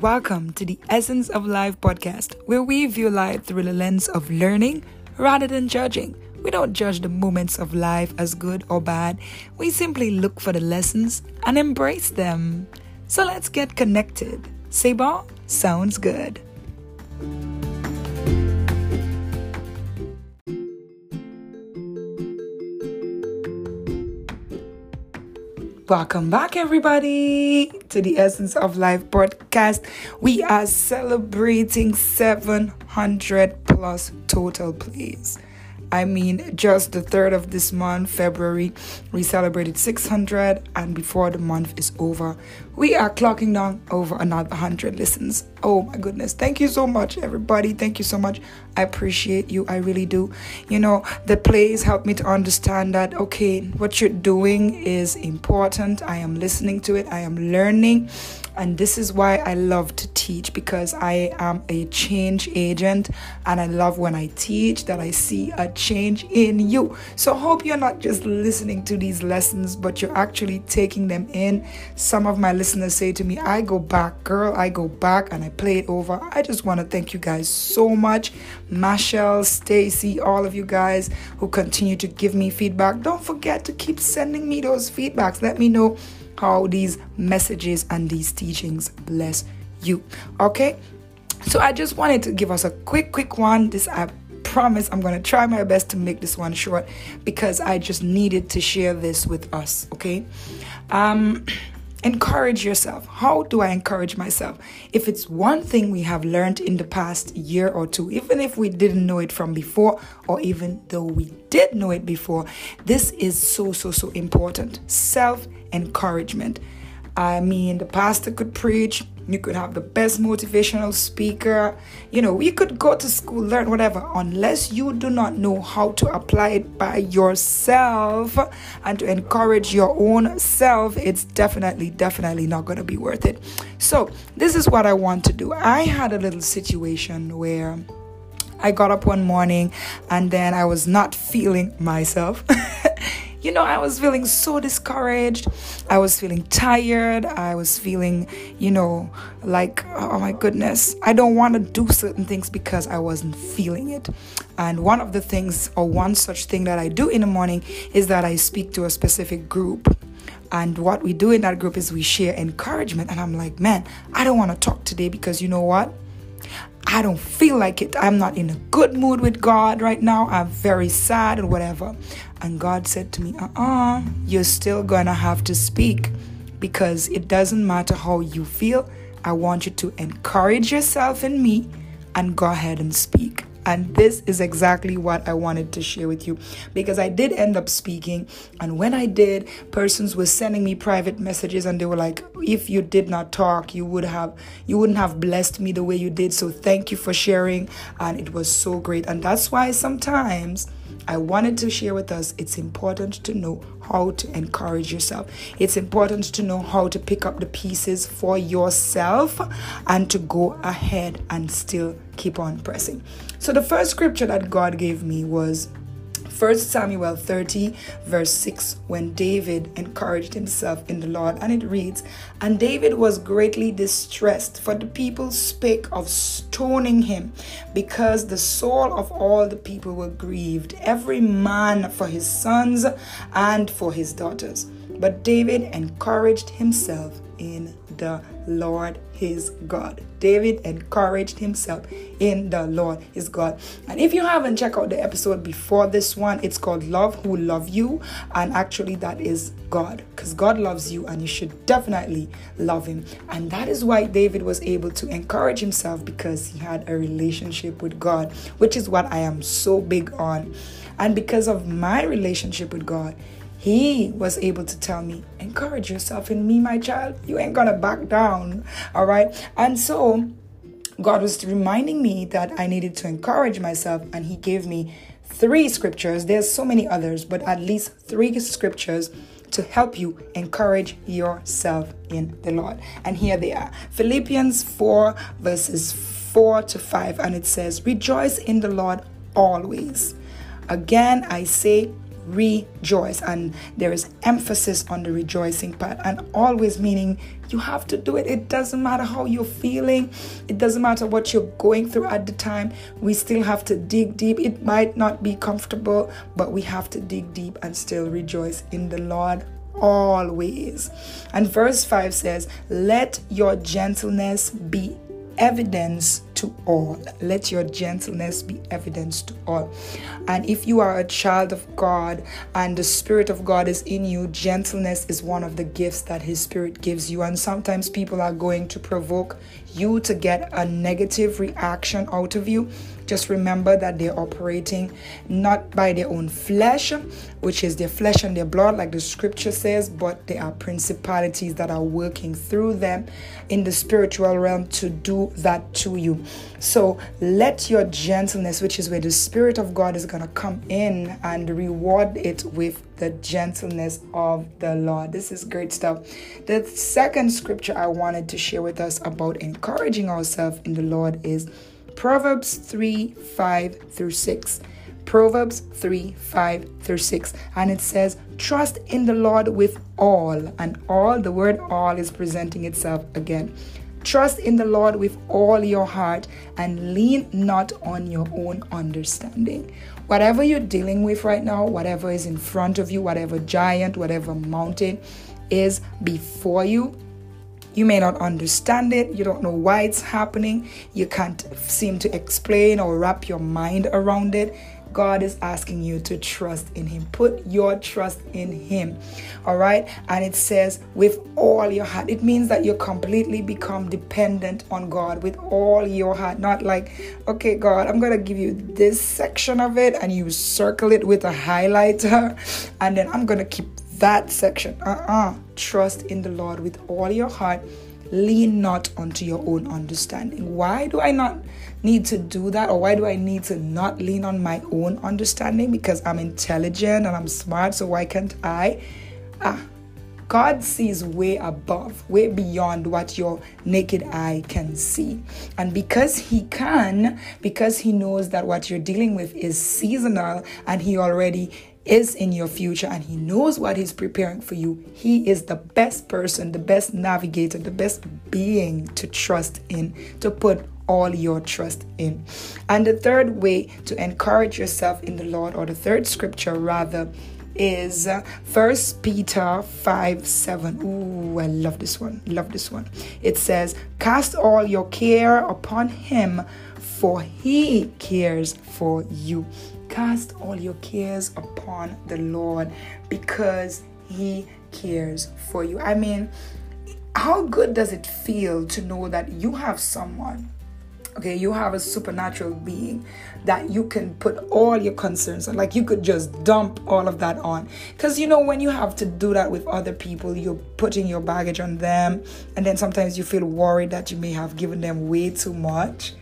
welcome to the Essence of Life podcast, where we view life through the lens of learning rather than judging. We don't judge the moments of life as good or bad, we simply look for the lessons and embrace them. So let's get connected. Bon? Sounds good. Welcome back, everybody, to the Essence of Life podcast. We are celebrating 700 plus total plays. I mean, just the third of this month, February, we celebrated 600, and before the month is over, we are clocking down over another 100 listens. Oh my goodness. Thank you so much, everybody. Thank you so much. I appreciate you. I really do. You know, the plays help me to understand that, okay, what you're doing is important. I am listening to it, I am learning. And this is why I love to teach because I am a change agent and I love when I teach that I see a change in you. So, hope you're not just listening to these lessons, but you're actually taking them in. Some of my listeners say to me, I go back, girl, I go back and I play it over. I just want to thank you guys so much. Mashelle, Stacy, all of you guys who continue to give me feedback. Don't forget to keep sending me those feedbacks. Let me know how these messages and these teachings bless you. Okay? So I just wanted to give us a quick, quick one. This I promise I'm going to try my best to make this one short because I just needed to share this with us. Okay? Um, encourage yourself. How do I encourage myself? If it's one thing we have learned in the past year or two, even if we didn't know it from before, or even though we did know it before, this is so, so, so important. Self encouragement. I mean, the pastor could preach, you could have the best motivational speaker, you know, you could go to school, learn whatever, unless you do not know how to apply it by yourself and to encourage your own self, it's definitely, definitely not going to be worth it. So, this is what I want to do. I had a little situation where I got up one morning and then I was not feeling myself. you know, I was feeling so discouraged. I was feeling tired. I was feeling, you know, like, oh my goodness, I don't want to do certain things because I wasn't feeling it. And one of the things, or one such thing that I do in the morning, is that I speak to a specific group. And what we do in that group is we share encouragement. And I'm like, man, I don't want to talk today because you know what? I don't feel like it. I'm not in a good mood with God right now. I'm very sad and whatever. And God said to me, uh uh-uh, uh, you are still gonna have to speak because it doesn't matter how you feel. I want you to encourage yourself in me and go ahead and speak. And this is exactly what I wanted to share with you because I did end up speaking. And when I did, persons were sending me private messages and they were like, if you did not talk, you would have you wouldn't have blessed me the way you did. So thank you for sharing. And it was so great. And that's why sometimes I wanted to share with us it's important to know how to encourage yourself. It's important to know how to pick up the pieces for yourself and to go ahead and still keep on pressing. So, the first scripture that God gave me was 1 Samuel 30, verse 6, when David encouraged himself in the Lord. And it reads, And David was greatly distressed, for the people spake of stoning him, because the soul of all the people were grieved, every man for his sons and for his daughters. But David encouraged himself in the Lord his God. David encouraged himself in the Lord his God. And if you haven't checked out the episode before this one, it's called Love Who Love You. And actually, that is God because God loves you and you should definitely love him. And that is why David was able to encourage himself because he had a relationship with God, which is what I am so big on. And because of my relationship with God, he was able to tell me, encourage yourself in me, my child. You ain't gonna back down. All right. And so God was reminding me that I needed to encourage myself, and He gave me three scriptures. There's so many others, but at least three scriptures to help you encourage yourself in the Lord. And here they are Philippians 4, verses 4 to 5. And it says, Rejoice in the Lord always. Again, I say, rejoice. And there is emphasis on the rejoicing part, and always meaning you have to do it. It doesn't matter how you're feeling, it doesn't matter what you're going through at the time. We still have to dig deep. It might not be comfortable, but we have to dig deep and still rejoice in the Lord always. And verse 5 says, Let your gentleness be evidence to all. Let your gentleness be evidence to all. And if you are a child of God and the Spirit of God is in you, gentleness is one of the gifts that His Spirit gives you. And sometimes people are going to provoke you to get a negative reaction out of you. Just remember that they're operating not by their own flesh, which is their flesh and their blood, like the scripture says, but they are principalities that are working through them in the spiritual realm to do that to you. So let your gentleness, which is where the Spirit of God is going to come in and reward it with the gentleness of the Lord. This is great stuff. The second scripture I wanted to share with us about encouraging ourselves in the Lord is Proverbs 3 5 through 6. Proverbs 3 5 through 6. And it says, Trust in the Lord with all. And all, the word all is presenting itself again. Trust in the Lord with all your heart and lean not on your own understanding. Whatever you're dealing with right now, whatever is in front of you, whatever giant, whatever mountain is before you, you may not understand it. You don't know why it's happening. You can't seem to explain or wrap your mind around it. God is asking you to trust in Him. Put your trust in Him. All right. And it says, with all your heart. It means that you completely become dependent on God with all your heart. Not like, okay, God, I'm going to give you this section of it and you circle it with a highlighter. And then I'm going to keep that section. Uh uh-uh. uh Trust in the Lord with all your heart. Lean not unto your own understanding. Why do I not need to do that? Or why do I need to not lean on my own understanding? Because I'm intelligent and I'm smart, so why can't I? Ah, God sees way above, way beyond what your naked eye can see. And because He can, because He knows that what you're dealing with is seasonal and He already is in your future and he knows what he's preparing for you. He is the best person, the best navigator, the best being to trust in, to put all your trust in. And the third way to encourage yourself in the Lord, or the third scripture rather, is uh, First Peter 5 7. Ooh, I love this one. Love this one. It says, Cast all your care upon him, for he cares for you. Cast all your cares upon the Lord because He cares for you. I mean, how good does it feel to know that you have someone? Okay, you have a supernatural being that you can put all your concerns on. Like you could just dump all of that on. Because you know, when you have to do that with other people, you're putting your baggage on them. And then sometimes you feel worried that you may have given them way too much.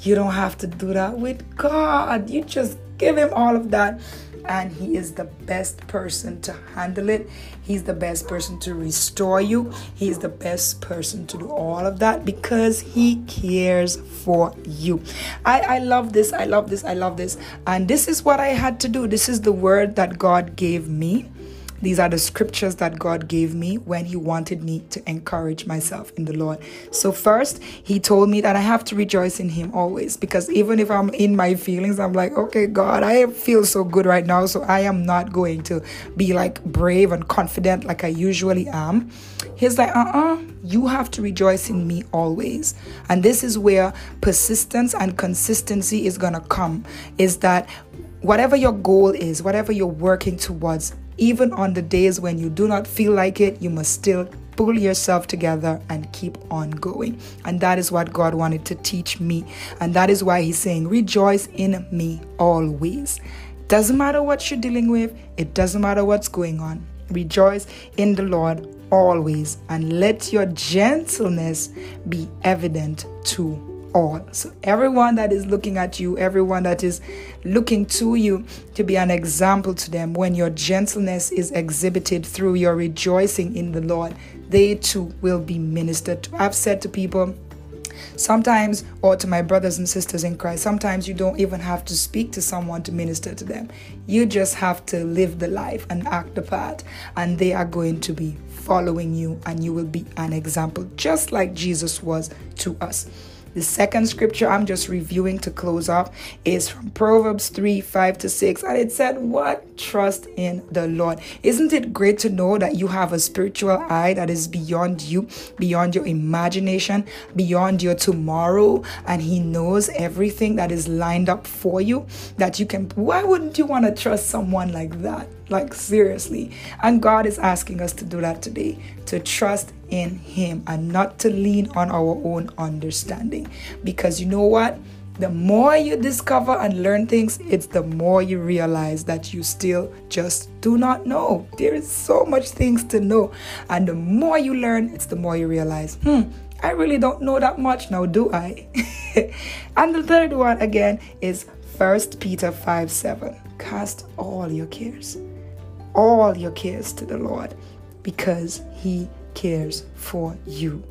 You don't have to do that with God. You just Give him all of that. And he is the best person to handle it. He's the best person to restore you. He's the best person to do all of that because he cares for you. I, I love this. I love this. I love this. And this is what I had to do. This is the word that God gave me these are the scriptures that God gave me when He wanted me to encourage myself in the Lord. So, first, He told me that I have to rejoice in Him always because even if I'm in my feelings, I'm like, okay, God, I feel so good right now. So, I am not going to be like brave and confident like I usually am. He's like, uh uh-uh, uh you have to rejoice in me always. And this is where persistence and consistency is going to come is that whatever your goal is, whatever you're working towards, even on the days when you do not feel like it, you must still pull yourself together and keep on going. And that is what God wanted to teach me. And that is why He's saying, Rejoice in me always. Doesn't matter what you're dealing with, it doesn't matter what's going on. Rejoice in the Lord always, and let your gentleness be evident to all. So, everyone that is looking at you, everyone that is looking to you to be an example to them, when your gentleness is exhibited through your rejoicing in the Lord, they too will be ministered to. I've said to people, Sometimes, or to my brothers and sisters in Christ, sometimes you don't even have to speak to someone to minister to them. You just have to live the life and act the part, and they are going to be following you, and you will be an example, just like Jesus was to us. The second scripture I'm just reviewing to close off is from Proverbs 3 5 to 6. And it said, What? Trust in the Lord. Isn't it great to know that you have a spiritual eye that is beyond you, beyond your imagination, beyond your tomorrow? And He knows everything that is lined up for you that you can. Why wouldn't you want to trust someone like that? Like, seriously. And God is asking us to do that today to trust in Him and not to lean on our own understanding. Because you know what? The more you discover and learn things, it's the more you realize that you still just do not know. There is so much things to know. And the more you learn, it's the more you realize, hmm, I really don't know that much now, do I? and the third one again is First Peter 5 7. Cast all your cares all your cares to the Lord because He cares for you.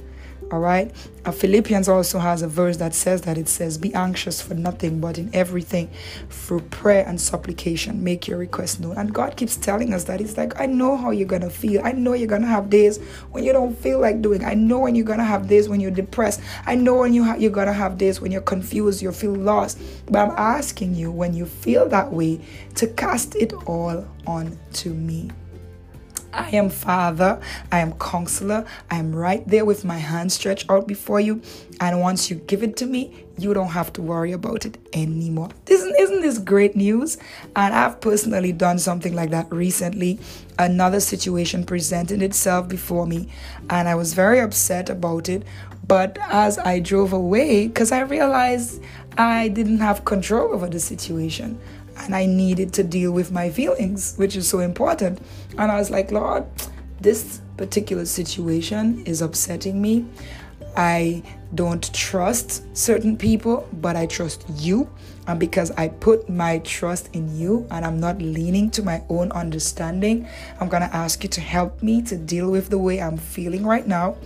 All right. Uh, Philippians also has a verse that says that it says, Be anxious for nothing, but in everything, through prayer and supplication, make your request known. And God keeps telling us that. It's like, I know how you're going to feel. I know you're going to have days when you don't feel like doing. I know when you're going to have days when you're depressed. I know when you ha- you're going to have days when you're confused, you feel lost. But I'm asking you, when you feel that way, to cast it all on to me. I am Father, I am Counselor, I am right there with my hand stretched out before you. And once you give it to me, you don't have to worry about it anymore. Isn't, isn't this great news? And I've personally done something like that recently. Another situation presented itself before me, and I was very upset about it. But as I drove away, because I realized I didn't have control over the situation and I needed to deal with my feelings, which is so important. And I was like, Lord, this particular situation is upsetting me. I don't trust certain people, but I trust you. And because I put my trust in you and I'm not leaning to my own understanding, I'm going to ask you to help me to deal with the way I'm feeling right now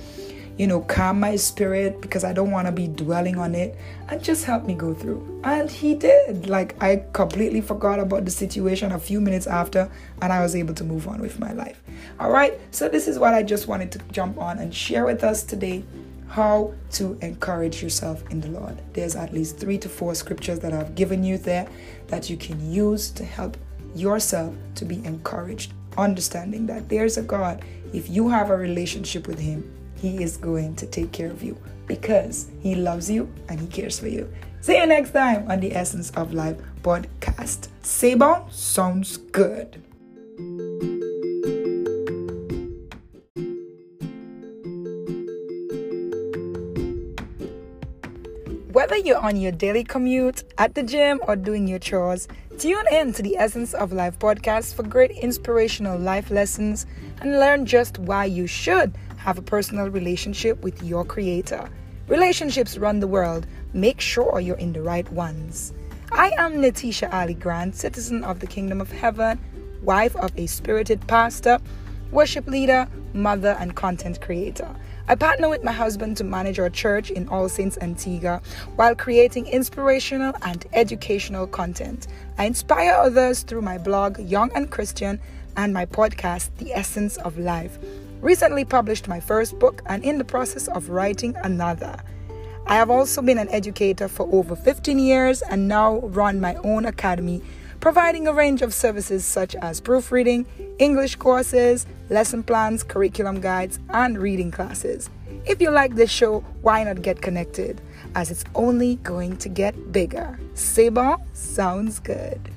you know, calm my spirit because I don't want to be dwelling on it and just help me go through. And he did. Like, I completely forgot about the situation a few minutes after and I was able to move on with my life. All right. So, this is what I just wanted to jump on and share with us today how to encourage yourself in the Lord. There's at least three to four scriptures that I've given you there that you can use to help yourself to be encouraged, understanding that there's a God. If you have a relationship with Him, he is going to take care of you because He loves you and He cares for you. See you next time on the Essence of Life podcast. Sabon sounds good. Whether you're on your daily commute, at the gym, or doing your chores, tune in to the Essence of Life podcast for great inspirational life lessons and learn just why you should have a personal relationship with your Creator. Relationships run the world. Make sure you're in the right ones. I am Natisha Ali Grant, citizen of the Kingdom of Heaven, wife of a spirited pastor, worship leader, mother, and content creator. I partner with my husband to manage our church in All Saints Antigua while creating inspirational and educational content. I inspire others through my blog, Young and Christian, and my podcast, The Essence of Life recently published my first book and in the process of writing another. I have also been an educator for over 15 years and now run my own academy, providing a range of services such as proofreading, English courses, lesson plans, curriculum guides, and reading classes. If you like this show, why not get connected? As it's only going to get bigger. Sabon sounds good.